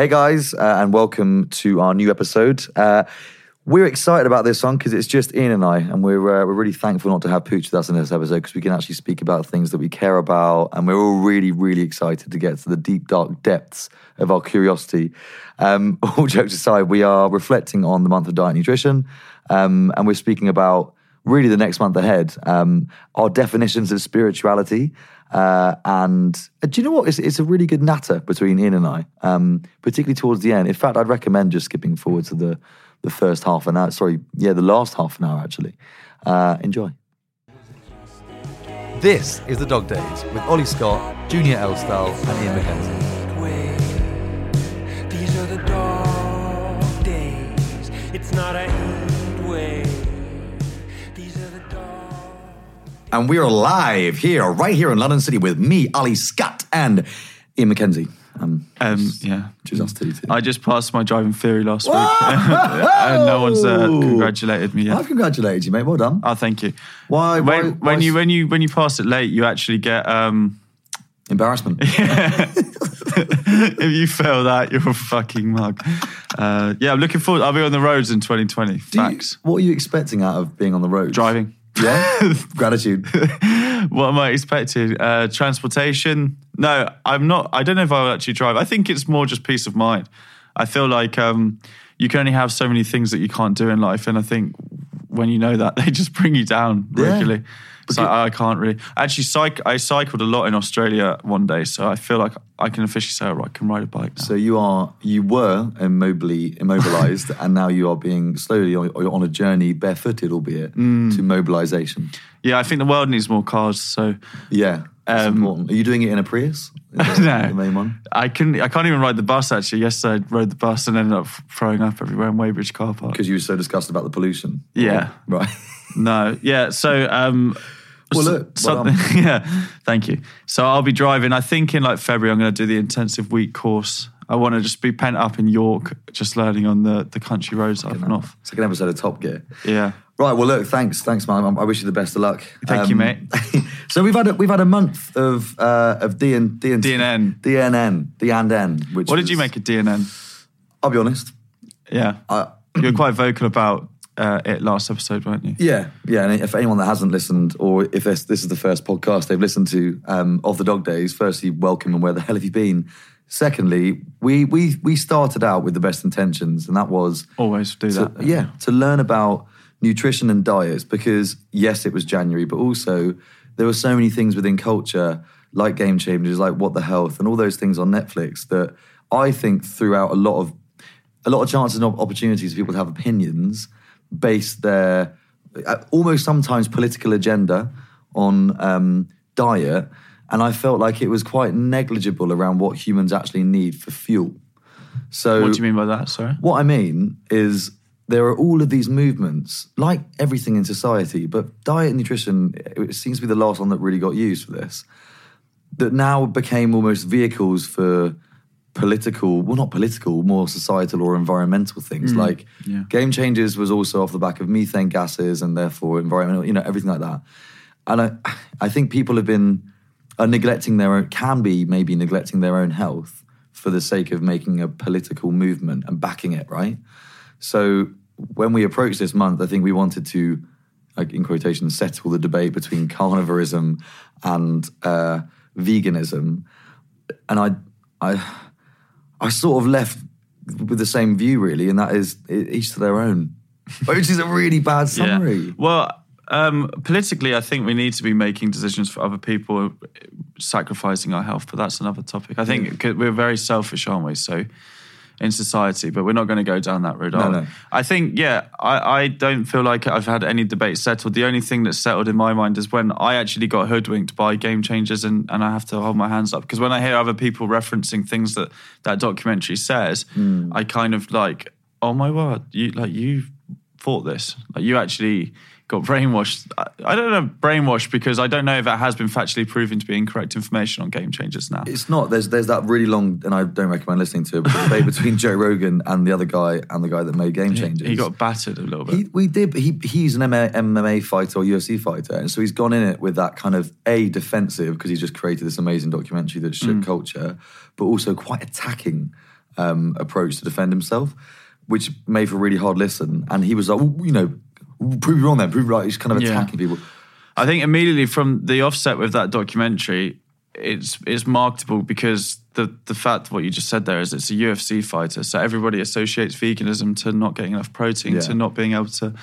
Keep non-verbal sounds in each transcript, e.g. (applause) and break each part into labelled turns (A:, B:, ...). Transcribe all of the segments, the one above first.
A: Hey guys, uh, and welcome to our new episode. Uh, we're excited about this one because it's just Ian and I, and we're uh, we're really thankful not to have Pooch with us in this episode because we can actually speak about things that we care about, and we're all really really excited to get to the deep dark depths of our curiosity. Um, (laughs) all jokes aside, we are reflecting on the month of diet and nutrition, um, and we're speaking about really the next month ahead, um, our definitions of spirituality. Uh, and uh, do you know what? It's, it's, a really good natter between Ian and I, um, particularly towards the end. In fact, I'd recommend just skipping forward to the, the first half an hour. Sorry, yeah, the last half an hour, actually. Uh, enjoy. This is The Dog Days with Ollie Scott, Junior Elstall, and Ian McKenzie. These are the dog days. It's not a And we are live here, right here in London City with me, Ollie Scott, and Ian McKenzie.
B: Um, um yeah.
A: Just us two.
B: I just passed my driving theory last week. (laughs) and no one's uh, congratulated me yet.
A: I've congratulated you, mate. Well done.
B: Oh, thank you.
A: Why?
B: When,
A: why,
B: when you when you when you pass it late, you actually get um,
A: embarrassment. (laughs)
B: Yeah. (laughs) if you fail that, you're a fucking mug. Uh, yeah, I'm looking forward. I'll be on the roads in 2020. Facts.
A: You, what are you expecting out of being on the roads?
B: Driving.
A: Yeah, (laughs) gratitude. (laughs)
B: what am I expecting? Uh, transportation? No, I'm not. I don't know if I will actually drive. I think it's more just peace of mind. I feel like um, you can only have so many things that you can't do in life, and I think when you know that, (laughs) they just bring you down regularly. Yeah. So I, I, can't really. Actually, cyc- I cycled a lot in Australia one day, so I feel like I can officially say I can ride a bike. Now.
A: So you are, you were immobily immobilized, (laughs) and now you are being slowly on, on a journey, barefooted, albeit, mm. to mobilization.
B: Yeah, I think the world needs more cars. So
A: yeah, um, Are you doing it in a Prius? (laughs)
B: no, the main one. I can I can't even ride the bus. Actually, yesterday I rode the bus and ended up throwing up everywhere in Weybridge car park
A: because you were so disgusted about the pollution.
B: Yeah,
A: right. (laughs)
B: no, yeah. So um,
A: well, look,
B: something. Well, (laughs) yeah, thank you. So I'll be driving. I think in like February, I'm going to do the intensive week course. I want to just be pent up in York, just learning on the, the country roads up and off.
A: Second episode of Top Gear.
B: Yeah.
A: Right. Well, look. Thanks. Thanks, man. I wish you the best of luck.
B: Thank um, you, mate. (laughs)
A: so we've had a, we've had a month of uh, of D and D and
B: DNN
A: DNN D and N.
B: Which what was, did you make of DNN?
A: I'll be honest.
B: Yeah. I, You're quite vocal about uh, it last episode, weren't you?
A: Yeah, yeah. And if anyone that hasn't listened, or if this, this is the first podcast they've listened to um, of the Dog Days, firstly, welcome and where the hell have you been? Secondly, we we we started out with the best intentions, and that was
B: always do
A: to,
B: that.
A: Yeah, to learn about nutrition and diets because yes, it was January, but also there were so many things within culture like Game Changers, like What the Health, and all those things on Netflix that I think throughout a lot of a lot of chances and opportunities for people to have opinions base their uh, almost sometimes political agenda on um, diet, and I felt like it was quite negligible around what humans actually need for fuel. So,
B: what do you mean by that? Sorry.
A: What I mean is there are all of these movements, like everything in society, but diet and nutrition it seems to be the last one that really got used for this. That now became almost vehicles for political, well, not political, more societal or environmental things. Mm, like yeah. Game Changers was also off the back of methane gases and therefore environmental, you know, everything like that. And I, I think people have been are neglecting their own, can be maybe neglecting their own health for the sake of making a political movement and backing it, right? So when we approached this month, I think we wanted to, like in quotation, settle the debate between carnivorism and uh, veganism. And I, I, I sort of left with the same view, really, and that is each to their own, (laughs) which is a really bad summary.
B: Yeah. Well, um, politically, I think we need to be making decisions for other people, sacrificing our health, but that's another topic. I think we're very selfish, aren't we? So in society, but we're not going to go down that road. No, no. I think, yeah, I, I don't feel like I've had any debate settled. The only thing that's settled in my mind is when I actually got hoodwinked by game changers and, and I have to hold my hands up. Because when I hear other people referencing things that that documentary says, mm. I kind of like, oh my word, you like you fought this. Like you actually got brainwashed. I don't know brainwashed because I don't know if that has been factually proven to be incorrect information on game changers now.
A: It's not. There's there's that really long, and I don't recommend listening to it, but the debate between Joe Rogan and the other guy and the guy that made game changers.
B: He, he got battered a little bit.
A: He, we did. He he's an MMA fighter or UFC fighter, and so he's gone in it with that kind of a defensive because he's just created this amazing documentary that shook mm. culture, but also quite attacking um, approach to defend himself, which made for a really hard listen. And he was like, well, you know, prove you wrong then, prove right. He's kind of
B: Yeah.
A: attacking people.
B: I think immediately from the offset with that documentary, it's it's marketable because the the fact of what you just said there is it's a UFC fighter, so everybody associates veganism to not getting enough protein,
A: Yeah.
B: to not being able to.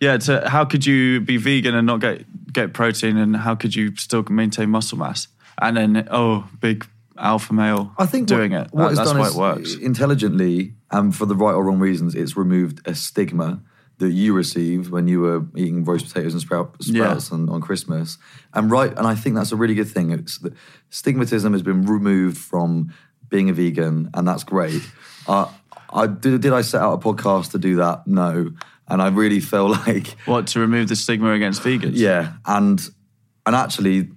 B: Yeah, to how could you be vegan and not get get protein, and how could you still maintain muscle mass? And then oh, big alpha male
A: I think
B: doing
A: what,
B: it.
A: What
B: That- that's
A: done
B: why
A: is
B: it works.
A: intelligently and for the right or wrong reasons. It's removed a stigma that you received when you were eating roast potatoes and sprout, sprouts on, on Christmas. And right, and I think that's a really good thing. It's the, stigmatism has been removed from being a vegan, and that's great. Uh, I did, did I set out a podcast to do that? No, and I really feel (laughs) like
B: What to remove the stigma against vegans?
A: yeah, and and actually,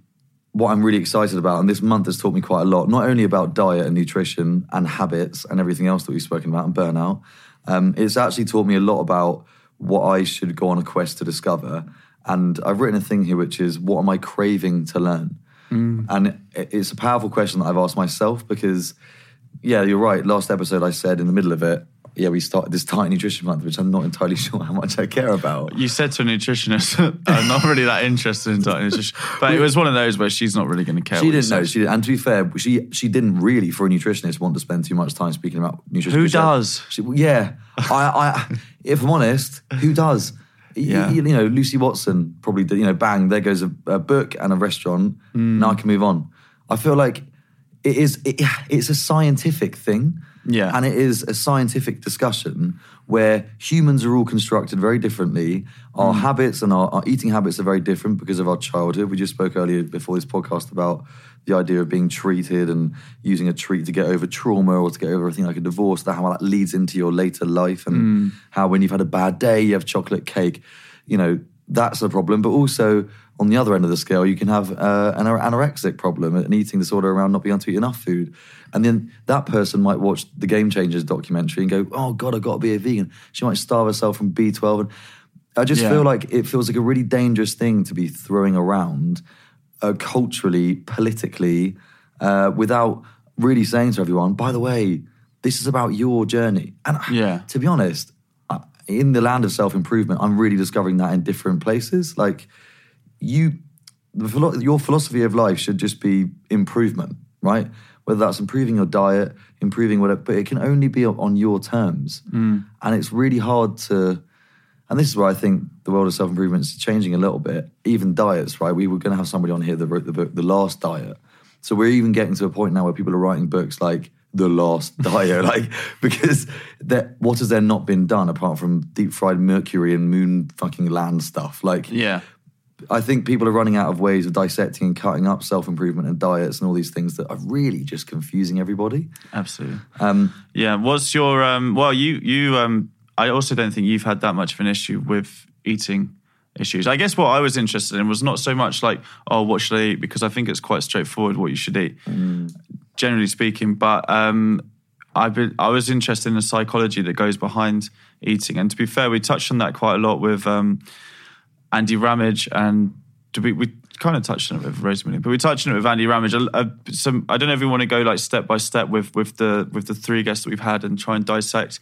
A: what I'm really excited about, and this month has taught me quite a lot, not only about diet and nutrition and habits and everything else that we've spoken about and burnout. Um, it's actually taught me a lot about what I should go on a quest to discover. And I've written a thing here, which is what am I craving to learn? And it's a powerful question that I've asked myself because, yeah, you're right. Last episode, I said in the middle of it, yeah, we started this diet nutrition month, which I'm not entirely (laughs) sure how much I care about.
B: You said to a nutritionist, (laughs) I'm not really that interested in diet nutrition. But it was one of those where she's not really going to care.
A: She didn't know. She did, and to be fair, she she didn't really, for a nutritionist, want to spend too much time speaking about nutrition.
B: Who does?
A: She, yeah, I, I, (laughs) if I'm honest, who does?
B: Yeah.
A: You, know, Lucy Watson probably did. You know, bang, there goes a, a book and a restaurant.
B: Hmm.
A: Now I can move on. I feel like it is. It, it's a scientific thing.
B: Yeah.
A: and it is a scientific discussion where humans are all constructed very differently. Our
B: Hmm.
A: habits and our, our eating habits are very different because of our childhood. We just spoke earlier before this podcast about the idea of being treated and using a treat to get over trauma or to get over everything like a divorce, that how that leads into your later life and
B: Hmm.
A: how when you've had a bad day, you have chocolate cake. You know, that's a problem. But also on the other end of the scale, you can have uh, an anorexic problem, an eating disorder around not being able to eat enough food. And then that person might watch the Game Changers documentary and go, oh God, I've got to be a vegan. She might starve herself from B12. And I just
B: Yeah.
A: feel like it feels like a really dangerous thing to be throwing around uh, culturally, politically, uh, without really saying to everyone, by the way, this is about your journey. And
B: Yeah.
A: to be honest, in the land of self improvement, I'm really discovering that in different places. Like you, the, your philosophy of life should just be improvement, right? Whether that's improving your diet, improving whatever, but it can only be on- your terms. Mm. And it's really hard to, and this is where I think the world of self improvement is changing a little bit. Even diets, right? We were going to have somebody on here that wrote the book, The Last Diet. So we're even getting to a point now where people are writing books like The Last (laughs) Diet, like because that what has there not been done apart from deep fried mercury and moon fucking land stuff? Like,
B: Yeah.
A: I think people are running out of ways of dissecting and cutting up self improvement and diets and all these things that are really just confusing everybody.
B: Absolutely.
A: Um,
B: Yeah. What's your um well you you um I also don't think you've had that much of an issue with eating issues. I guess what I was interested in was not so much like, oh, what should I eat? Because I think it's quite straightforward what you should eat, generally speaking. But um I've been I was interested in the psychology that goes behind eating. And to be fair, we touched on that quite a lot with um Andy Ramage and we, we kind of touched on it with Rosemary, but we touched on it with Andy Ramage. Uh, some, I don't know if we want to go like step by step with with the with the three guests that we've had and try and dissect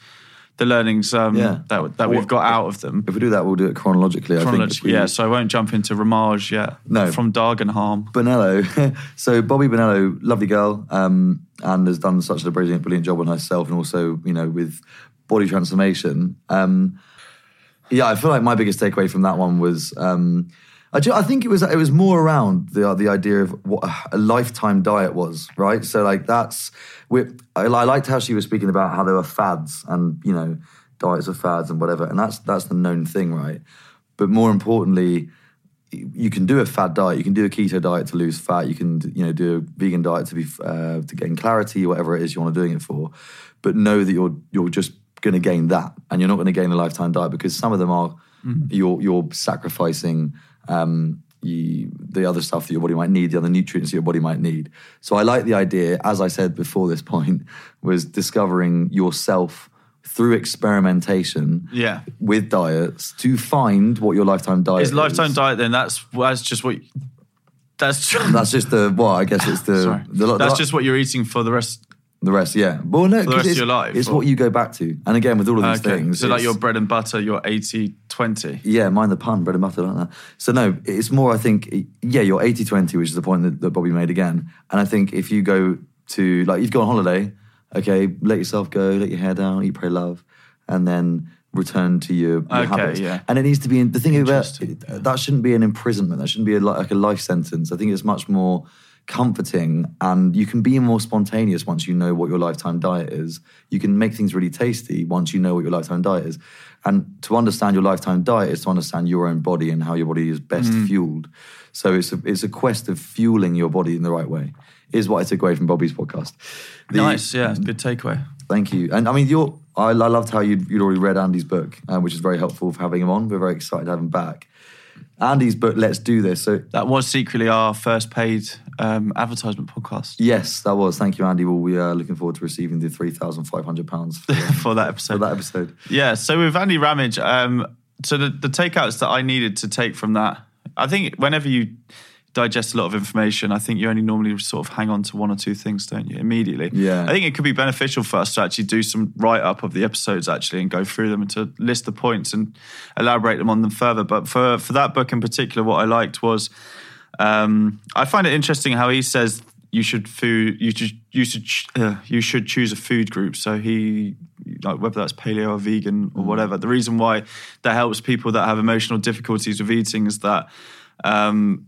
B: the learnings um,
A: Yeah.
B: that that we've got out of them.
A: if we do that, we'll do it chronologically. I think.
B: Chronologically,
A: we-
B: yeah. So I won't jump into Ramage yet.
A: No.
B: from Dagenham.
A: Bonello. (laughs) so Bobby Bonello, lovely girl, um, and has done such a brilliant, brilliant job on herself, and also you know with body transformation. Um, yeah, I feel like my biggest takeaway from that one was um, I, ju- I think it was it was more around the the idea of what a lifetime diet was, right? So like that's I, I liked how she was speaking about how there were fads and you know diets are fads and whatever, and that's that's the known thing, right? But more importantly, you can do a fad diet, you can do a keto diet to lose fat, you can you know do a vegan diet to be uh, to gain clarity, whatever it is you want to doing it for. But know that you're you're just going to gain that, and you're not going to gain a lifetime diet because some of them are you're you're sacrificing um, you, the other stuff that your body might need, the other nutrients that your body might need. So I like the idea, as I said before this (laughs) point, was discovering yourself through experimentation
B: Yeah.
A: with diets to find what your lifetime diet
B: Is lifetime diet then? That's that's just what. That's
A: That's just the well, I guess it's the, (laughs) the, the
B: that's just what you're eating for the rest.
A: The rest, yeah. Well, no,
B: the rest of
A: it's,
B: your life,
A: It's
B: or-
A: what you go back to. And again, with all of these
B: Okay.
A: things,
B: So like your bread and butter, your 80 20.
A: Yeah, mind the pun, bread and butter like that. So no, it's more. I think yeah, you're 80-20, which is the point that, that Bobby made again. And I think if you go to like you've gone on holiday, okay, let yourself go, let your hair down, eat, pray, love, and then return to your, your
B: Okay,
A: habits.
B: yeah.
A: And it needs to be in, the thing about that shouldn't be an imprisonment. That shouldn't be a, like a life sentence. I think it's much more comforting and you can be more spontaneous once you know what your lifetime diet is. You can make things really tasty once you know what your lifetime diet is. And to understand your lifetime diet is to understand your own body and how your body is best
B: Mm.
A: fueled. So it's a, it's a quest of fueling your body in the right way, is what I took away from Bobby's podcast. The-
B: nice, yeah, good takeaway.
A: Thank you. And I mean, you're, I, I loved how you'd, you'd already read Andy's book, uh, which is very helpful for having him on. We're very excited to have him back. Andy's book, Let's Do This. So,
B: That was secretly our first paid um, advertisement podcast
A: yes, that was. Thank you, Andy. Well, we are looking forward to receiving the £3,500 for, (laughs)
B: for that
A: for
B: episode.
A: that episode.
B: Yeah, so with Andy Ramage, um, so the, the takeouts that I needed to take from that, I think whenever you digest a lot of information, I think you only normally sort of hang on to one or two things, don't you, immediately?
A: Yeah.
B: I think it could be beneficial for us to actually do some write up of the episodes actually and go through them and to list the points and elaborate them on them further. But for, for that book in particular, what I liked was um, I find it interesting how he says you should food you should you should uh, you should choose a food group. So he like whether that's paleo or vegan or whatever. The reason why that helps people that have emotional difficulties with eating is that um,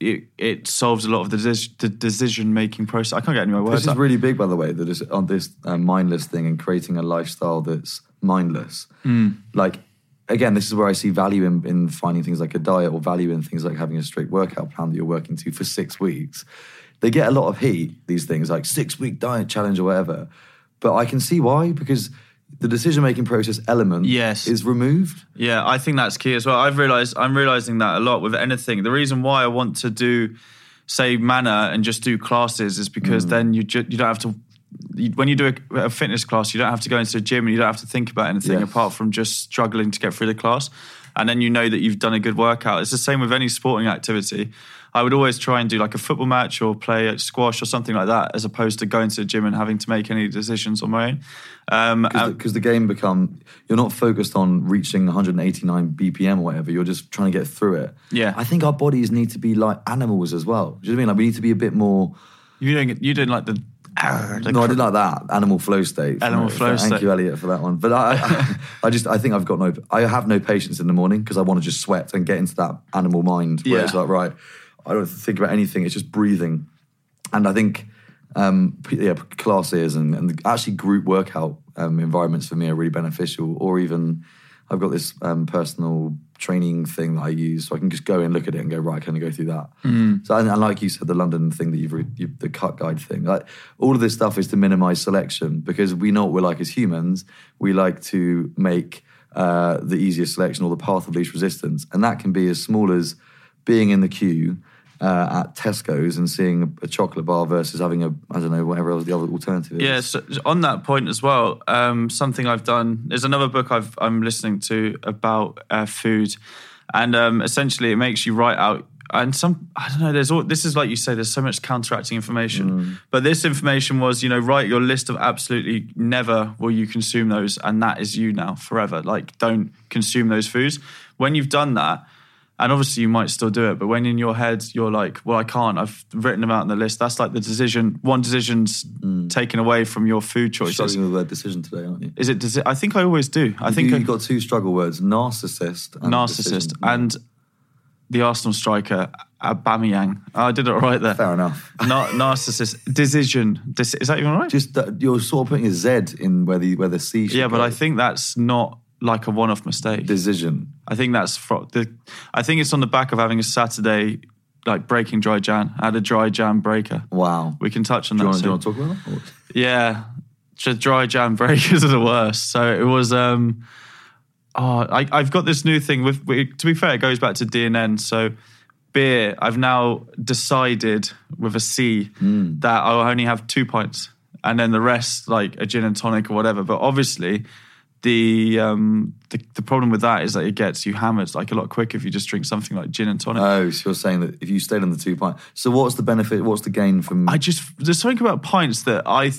B: it, it solves a lot of the, the decision making process. I can't get any more words.
A: This is really big, by the way, that is on this uh, mindless thing and creating a lifestyle that's mindless. Like, again, this is where I see value in, in finding things like a diet or value in things like having a strict workout plan that you're working to for six weeks. They get a lot of heat, these things, like six week diet challenge or whatever. But I can see why, because the decision making process element
B: Yes.
A: is removed.
B: Yeah, I think that's key as well. I've realized I'm realizing that a lot with anything. The reason why I want to do, say, manner and just do classes is because mm. then you ju- you don't have to. You, when you do a, a fitness class, you don't have to go into a gym and you don't have to think about anything
A: Yes.
B: apart from just struggling to get through the class. And then you know that you've done a good workout. It's the same with any sporting activity. I would always try and do like a football match or play squash or something like that, as opposed to going to the gym and having to make any decisions on my own. Um, and-
A: because the, game become you're not focused on reaching 189 BPM or whatever. You're just trying to get through it.
B: Yeah.
A: I think our bodies need to be like animals as well. Do you know what I mean? Like we need to be a bit more.
B: you doing you doing like the, the
A: No, I didn't like that animal flow state.
B: Animal flow
A: Thank
B: state.
A: Thank you, Elliot, for that one. But I, I, (laughs) I just I think I've got no. I have no patience in the morning because I want to just sweat and get into that animal mind where
B: Yeah.
A: it's like right, I don't think about anything. It's just breathing, and I think um, yeah, classes and, and actually group workout um, environments for me are really beneficial. Or even I've got this um, personal training thing that I use, so I can just go and look at it and go right, can I go through that? So and, and like you said, the London thing that you've re- you, the cut guide thing, like all of this stuff is to minimise selection because we know what we're like as humans. We like to make uh, the easiest selection or the path of least resistance, and that can be as small as being in the queue uh, at Tesco's and seeing a, chocolate bar versus having a I don't know whatever else the other alternative is.
B: Yeah, so on that point as well, um, something I've done. There's another book I've, I'm listening to about uh, food, and um, essentially it makes you write out. And some, I don't know. There's all. This is like you say. There's so much counteracting information, but this information was, you know, write your list of absolutely never will you consume those, and that is you now forever. Like, don't consume those foods. When you've done that, and obviously you might still do it, but when in your head you're like, well, I can't. I've written them out on the list. That's like the decision. One decision's hmm. taken away from your food choices.
A: Struggling with that decision today, aren't you?
B: Is it? Does it? I think I always do. I think
A: you've got two struggle words: narcissist, and
B: narcissist
A: decision.
B: and the Arsenal striker Aubameyang. Oh, I did it right there.
A: Fair enough.
B: Nar- (laughs) narcissist decision. Dis- is that even right?
A: Just that you're sort of putting a Z in where the where the C. Should
B: yeah, but. I think that's not like a one-off mistake.
A: decision.
B: I think that's fro- the. I think it's on the back of having a Saturday like breaking dry Jan. I had a dry Jan breaker.
A: Wow.
B: We can touch on
A: do
B: that.
A: want, do you want to talk about that?
B: Yeah, just dry Jan breakers are the worst. So it was. um Oh, I, I've got this new thing with. To be fair, it goes back to DNN. So beer, I've now decided with a C that I'll only have two pints, and then the rest like a gin and tonic or whatever. But obviously. The, um, the the problem with that is that it gets you hammered like a lot quicker if you just drink something like gin and tonic.
A: Oh, so you're saying that if you stayed on the two pint. So what's the benefit? What's the gain from?
B: I just there's something about pints that I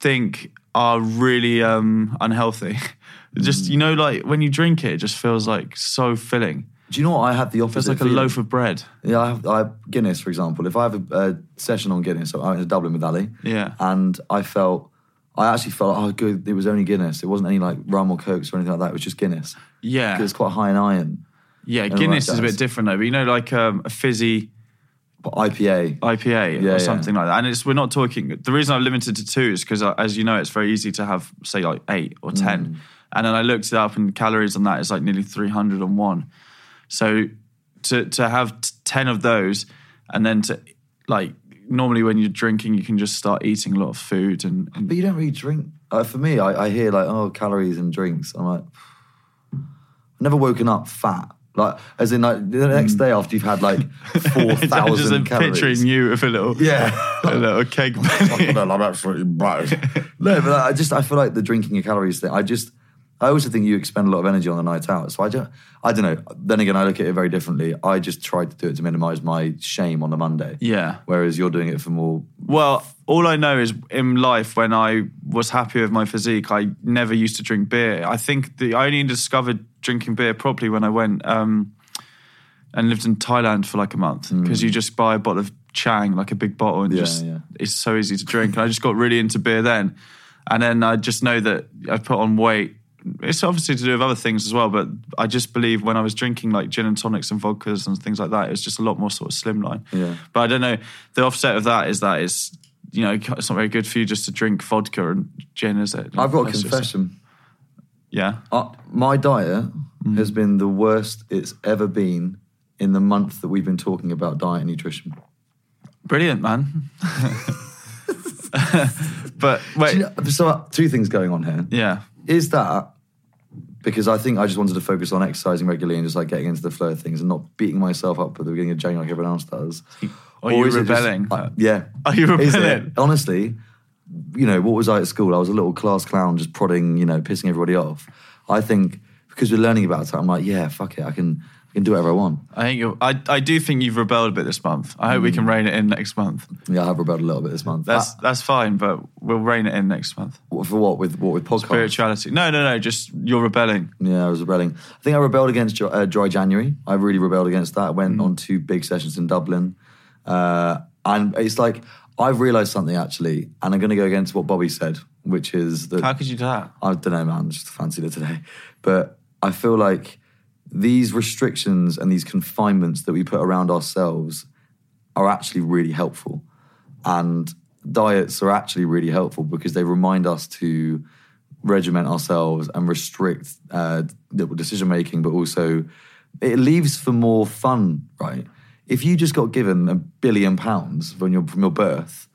B: think are really um, unhealthy. (laughs) just you know, like when you drink it, it just feels like so filling.
A: Do you know what? I have the
B: It
A: opposite.
B: feels like a
A: feeling.
B: loaf of bread.
A: Yeah, I have, I have Guinness, for example. If I have a, a session on Guinness, so I went to Dublin with Ali.
B: Yeah.
A: And I felt, I actually felt, oh, good, it was only Guinness. It wasn't any like rum or cokes or anything like that. It was just Guinness.
B: Yeah,
A: Because it's quite high in iron.
B: yeah.
A: like
B: Guinness is a bit different though. But you know, like um, a fizzy
A: IPA.
B: IPA
A: Yeah,
B: or
A: yeah.
B: something like that. And it's we're not talking. The reason I've limited to two is because, as you know, it's very easy to have say like eight or ten.
A: Mm.
B: And then I looked it up, and calories on that is like nearly three hundred and one. So to to have t- ten of those, and then to like normally when you're drinking, you can just start eating a lot of food and, and
A: But you don't really drink. Uh, for me, I, I hear like, oh, calories and drinks. I'm like, I've never woken up fat. Like, as in, like, the next day after you've had like (laughs) 4,000 calories.
B: picturing you with a little
A: Yeah. (laughs)
B: a little keg. (laughs)
A: I'm absolutely battered. no, but I just I feel like the drinking your calories thing. I just I also think you expend a lot of energy on the night out. So I don't I don't know. Then again, I look at it very differently. I just tried to do it to minimise my shame on the Monday.
B: Yeah.
A: Whereas you're doing it for more.
B: Well, all I know is in life when I was happy with my physique, I never used to drink beer. I think the I only discovered drinking beer properly when I went um, and lived in Thailand for like a month because you just buy a bottle of Chang, like a big bottle, and
A: Mm. Yeah,
B: just
A: yeah.
B: it's so easy to drink. And I just got really into beer then, and then I just know that I put on weight. It's obviously to do with other things as well, but I just believe when I was drinking like gin and tonics and vodkas and things like that, it's just a lot more sort of slimline.
A: Yeah.
B: But I don't know. The offset of that is that it's you know it's not very good for you just to drink vodka and gin, is it?
A: I've got a
B: That's just-
A: confession.
B: yeah.
A: Uh, my diet
B: Mm.
A: has been the worst it's ever been in the month that we've been talking about diet and nutrition.
B: Brilliant, man. (laughs) (laughs) but wait,
A: you know- so uh, two things going on here.
B: yeah,
A: Is that because I think I just wanted to focus on exercising regularly and just like getting into the flow of things and not beating myself up at the beginning of January like everyone else does?
B: Are you
A: it just-
B: rebelling?
A: uh, yeah.
B: Are you rebelling?
A: Honestly, you know, what was I at school? I was a little class clown just prodding, you know, pissing everybody off. I think because we're learning about it, I'm like, yeah, fuck it. I can I can do whatever I want.
B: I think you're, I I do think you've rebelled a bit this month. I hope we
A: Mm.
B: can rein it in next month.
A: Yeah, I have rebelled a little bit this month.
B: That's that's fine, but we'll rein it in next month.
A: For what? With what with podcasts?
B: Spirituality. No, no, no. Just you're rebelling.
A: Yeah, I was rebelling. I think I rebelled against dry, uh, dry January. I really rebelled against that. I went
B: Mm.
A: on two big sessions in Dublin. Uh, and it's like, I've realised something actually, and I'm going to go against what Bobby said, which is that
B: How could you do that?
A: I don't know, man. i Just fancied it today. But I feel like these restrictions and these confinements that we put around ourselves are actually really helpful. And diets are actually really helpful because they remind us to regiment ourselves and restrict uh, decision making, but also it leaves for more fun, right? If you just got given a billion pounds from your, from your birth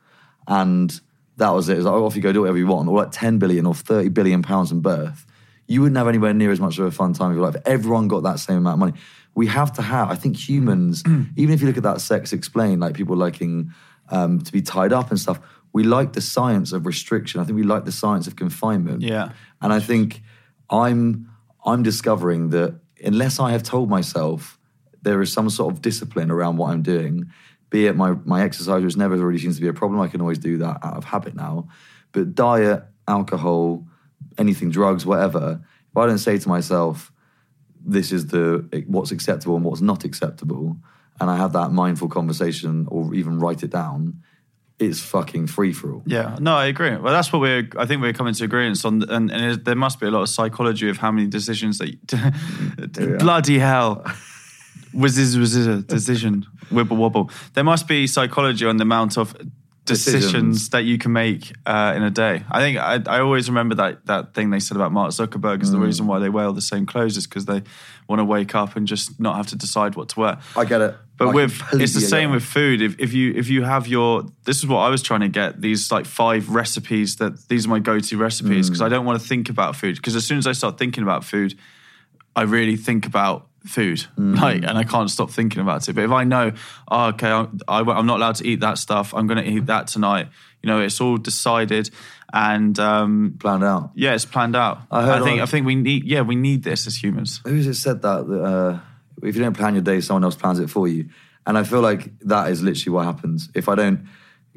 A: and that was it, it's like, oh, off you go, do whatever you want, or like 10 billion or 30 billion pounds in birth, you wouldn't have anywhere near as much of a fun time of your life. If everyone got that same amount of money. We have to have, I think humans, (clears throat) even if you look at that sex explained, like people liking um, to be tied up and stuff, we like the science of restriction. I think we like the science of confinement.
B: Yeah.
A: And I think I'm I'm discovering that unless I have told myself there is some sort of discipline around what I'm doing, be it my my exercise, which never really seems to be a problem. I can always do that out of habit now. But diet, alcohol, anything, drugs, whatever. If I don't say to myself, this is the what's acceptable and what's not acceptable, and I have that mindful conversation or even write it down, it's fucking free for all.
B: Yeah, no, I agree. Well, that's what we're. I think we're coming to agreement on, and, and there must be a lot of psychology of how many decisions that. You, (laughs) bloody hell, was this was this a decision? Wibble wobble. There must be psychology on the amount of decisions,
A: Decisions.
B: that you can make uh, in a day. I think I, I always remember that that thing they said about Mark Zuckerberg is the reason why they wear all the same clothes is because they want to wake up and just not have to decide what to wear.
A: I get it.
B: But
A: I
B: with it's the same with food. If if you if you have your this is what I was trying to get these like five recipes that these are my go to recipes
A: Mm.
B: because I don't want to think about food because as soon as I start thinking about food, I really think about food
A: Mm.
B: like and I can't stop thinking about it. But if I know, oh, okay, I'm, I, I'm not allowed to eat that stuff. I'm going to eat that tonight. You know, it's all decided and um,
A: planned out.
B: yeah, it's planned out.
A: I heard
B: think
A: on-
B: I think we need yeah we need this as humans.
A: Who's it said that? that uh, if you don't plan your day, someone else plans it for you. And I feel like that is literally what happens. If I don't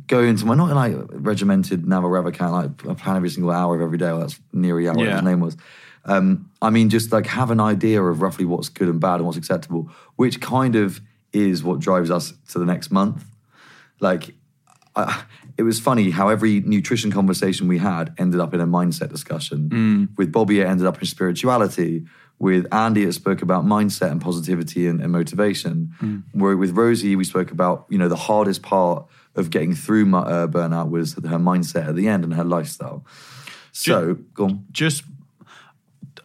A: go into my not like regimented Naval Ravikant, like I plan every single hour of every day. Well, that's Neri hour,
B: Yeah.
A: his name was. Um, I mean, just like have an idea of roughly what's good and bad and what's acceptable, which kind of is what drives us to the next month. Like, I, it was funny how every nutrition conversation we had ended up in a mindset discussion. With Bobby, it ended up in spirituality. With Andy, it spoke about mindset and positivity and, and motivation. Where with Rosie, we spoke about you know the hardest part of getting through my, uh, burnout was her mindset at the end and her lifestyle. So, go on.
B: just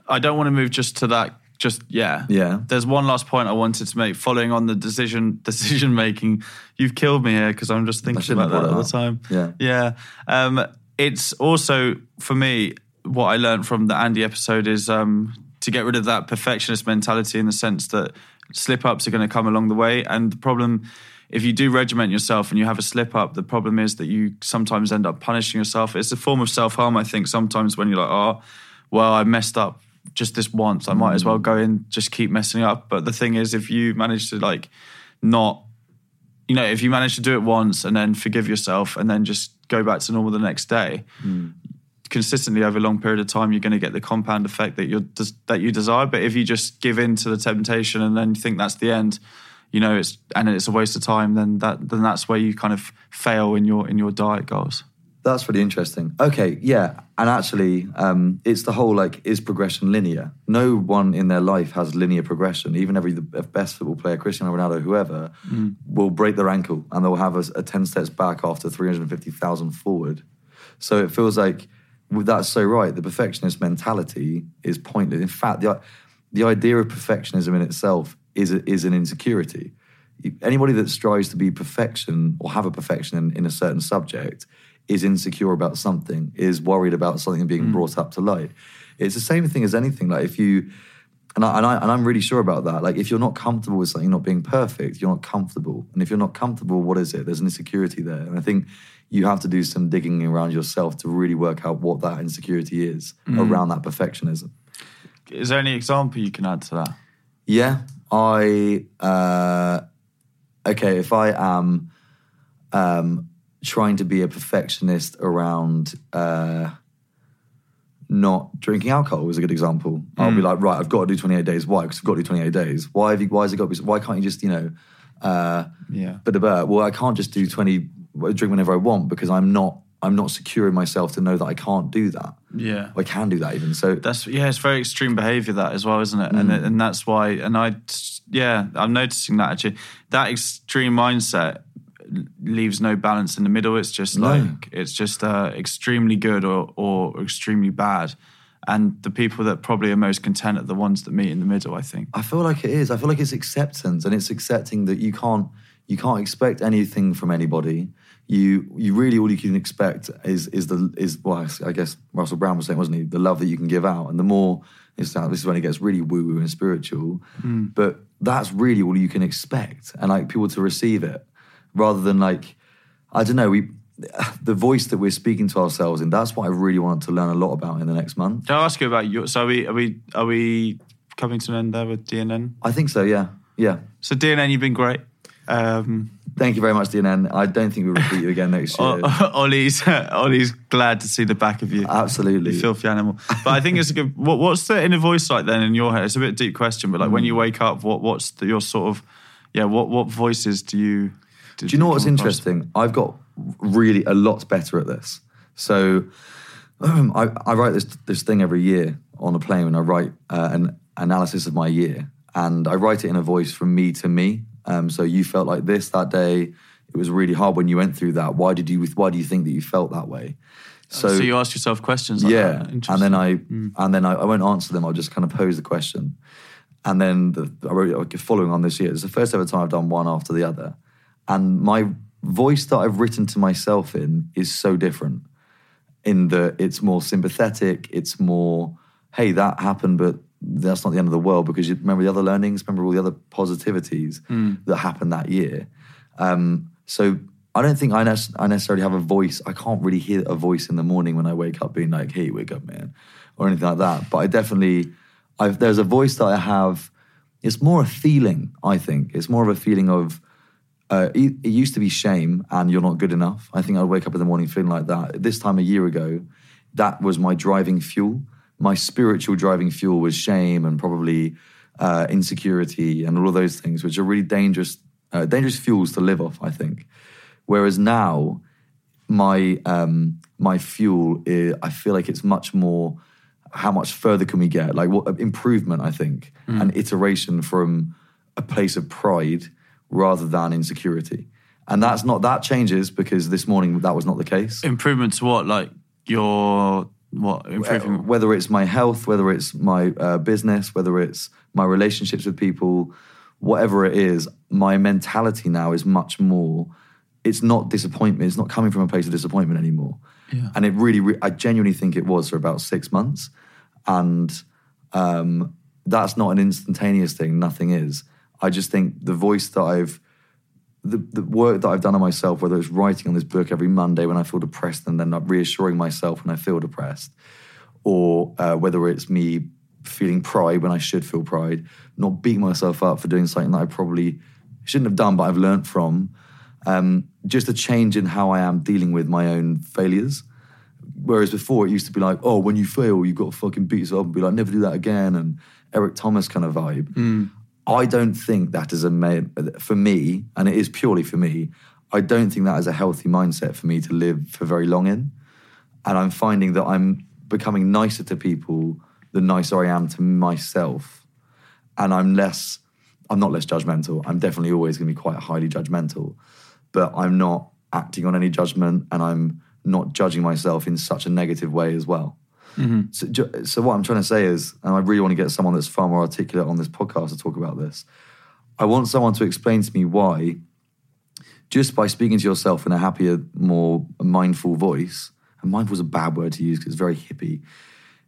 B: I don't want to move just to that just yeah.
A: Yeah.
B: There's one last point I wanted to make following on the decision (laughs) decision making. You've killed me here because I'm just thinking about that all the time.
A: Yeah,
B: Yeah. Um it's also for me what I learned from the Andy episode is um to get rid of that perfectionist mentality in the sense that slip ups are going to come along the way and the problem if you do regiment yourself and you have a slip up, the problem is that you sometimes end up punishing yourself. It's a form of self harm, I think, sometimes when you're like, oh, well, I messed up just this once. I might as well mm. go in, just keep messing up. But the thing is, if you manage to like not, you know, if you manage to do it once and then forgive yourself and then just go back to normal the next day, mm. consistently over a long period of time, you're going to get the compound effect that you that you desire. But if you just give in to the temptation and then think that's the end, you know, it's and it's a waste of time, then that then that's where you kind of fail in your in your diet goals.
A: That's really interesting. Okay, yeah, and actually, um, it's the whole like, is progression linear? No one in their life has linear progression. Even every the best football player, Cristiano Ronaldo, whoever, will break their ankle and they'll have a, a ten steps back after three hundred fifty thousand forward. So it feels like that's so right. The perfectionist mentality is pointless. In fact, the the idea of perfectionism in itself is a, is an insecurity. Anybody that strives to be perfection or have a perfection in, in a certain subject is insecure about something, is worried about something being brought up to light. It's the same thing as anything. Like if you, and, I, and, I, and I'm really sure about that. Like if you're not comfortable with something not being perfect, you're not comfortable. And if you're not comfortable, what is it? There's an insecurity there. And I think you have to do some digging around yourself to really work out what that insecurity is around that perfectionism.
B: Is there any example you can add to that?
A: Yeah, I uh, okay. If I am um, trying to be a perfectionist around uh, not drinking alcohol, is a good example. I'll be like, right, I've got to do 28 days. Why? Because I've got to do 28 days. Why have you? Why has it got to be? Why can't you just you know? Uh,
B: Yeah.
A: but about well, I can't just do 20 drink whenever I want because I'm not. I'm not secure in myself to know that I can't do that.
B: Yeah.
A: I can do that even. So
B: That's yeah, it's very extreme behaviour that as well, isn't it? And
A: Mm.
B: and that's why. And I yeah, I'm noticing that actually. That extreme mindset leaves no balance in the middle. It's just
A: No.
B: like it's just uh, extremely good or or extremely bad. And the people that probably are most content are the ones that meet in the middle. I think.
A: I feel like it is. I feel like it's acceptance, and it's accepting that you can't you can't expect anything from anybody. You you really all you can expect is is the is well I guess Russell Brand was saying wasn't he the love that you can give out, and the more it's now this is when it gets really woo woo and spiritual, but that's really all you can expect, and like people to receive it rather than like I don't know we. The voice that we're speaking to ourselves in, that's what I really want to learn a lot about in the next month.
B: Can I ask you about your? So are we are we are we coming to an end there with DNN?
A: I think so, yeah. Yeah.
B: So DNN, you've been great. Um,
A: Thank you very much, DNN. I don't think we'll repeat you again next year. (laughs)
B: Ollie's (laughs) Ollie's glad to see the back of you.
A: Absolutely.
B: You filthy animal. But I think it's a good. (laughs) What, what's the inner voice like then in your head? It's a bit deep question, but like when
A: Mm.
B: you wake up, what what's the, your sort of yeah? What what voices do you?
A: Do you know what's interesting? I've got really a lot better at this. So um, I, I write this this thing every year on a plane, and I write uh, an analysis of my year, and I write it in a voice from me to me. Um, so you felt like this that day. It was really hard when you went through that. Why did you? Why do you think that you felt that way?
B: So, you ask yourself questions. Like
A: yeah, and then I and then I, I won't answer them. I'll just kind of pose the question, and then the, I wrote following on this year. It's the first ever time I've done one after the other, and my voice that I've written to myself in is so different. In that it's more sympathetic. It's more, hey, that happened, but that's not the end of the world because you remember the other learnings, remember all the other positivities that happened that year. Um, so I don't think I, nec- I necessarily have a voice. I can't really hear a voice in the morning when I wake up being like, "Hey, wake up, man," or anything like that. But I definitely, I've, there's a voice that I have. It's more a feeling. I think it's more of a feeling of uh, it, it used to be shame and you're not good enough. I think I'd wake up in the morning feeling like that. This time a year ago, that was my driving fuel. My spiritual driving fuel was shame and probably uh, insecurity and all of those things, which are really dangerous, uh, dangerous fuels to live off. I think. Whereas now, my um, my fuel, is, I feel like it's much more. How much further can we get? Like what improvement? I think an iteration from a place of pride rather than insecurity, and that's not that changes because this morning that was not the case.
B: Improvement to what? Like your what? Improving.
A: whether it's my health, whether it's my uh, business, whether it's my relationships with people, whatever it is, my mentality now is much more. It's not disappointment. It's not coming from a place of disappointment anymore.
B: Yeah.
A: And it really, re- I genuinely think it was for about six months, and um, that's not an instantaneous thing. Nothing is. I just think the voice that I've the, the work that I've done on myself, whether it's writing on this book every Monday when I feel depressed and then reassuring myself when I feel depressed, or uh, whether it's me feeling pride when I should feel pride, not beating myself up for doing something that I probably shouldn't have done, but I've learnt from. Um, just a change in how I am dealing with my own failures. Whereas before it used to be like, oh, when you fail, you've got to fucking beat yourself up and be like, never do that again, and Eric Thomas kind of vibe. I don't think that is a for me, and it is purely for me. I don't think that is a healthy mindset for me to live for very long in. And I'm finding that I'm becoming nicer to people the nicer I am to myself. And I'm less, I'm not less judgmental. I'm definitely always going to be quite highly judgmental, but I'm not acting on any judgment and I'm not judging myself in such a negative way as well. Mm-hmm. So, ju- so what I'm trying to say is, and I really want to get someone that's far more articulate on this podcast to talk about this. I want someone to explain to me why, just by speaking to yourself in a happier, more mindful voice, and mindful is a bad word to use because it's very hippie,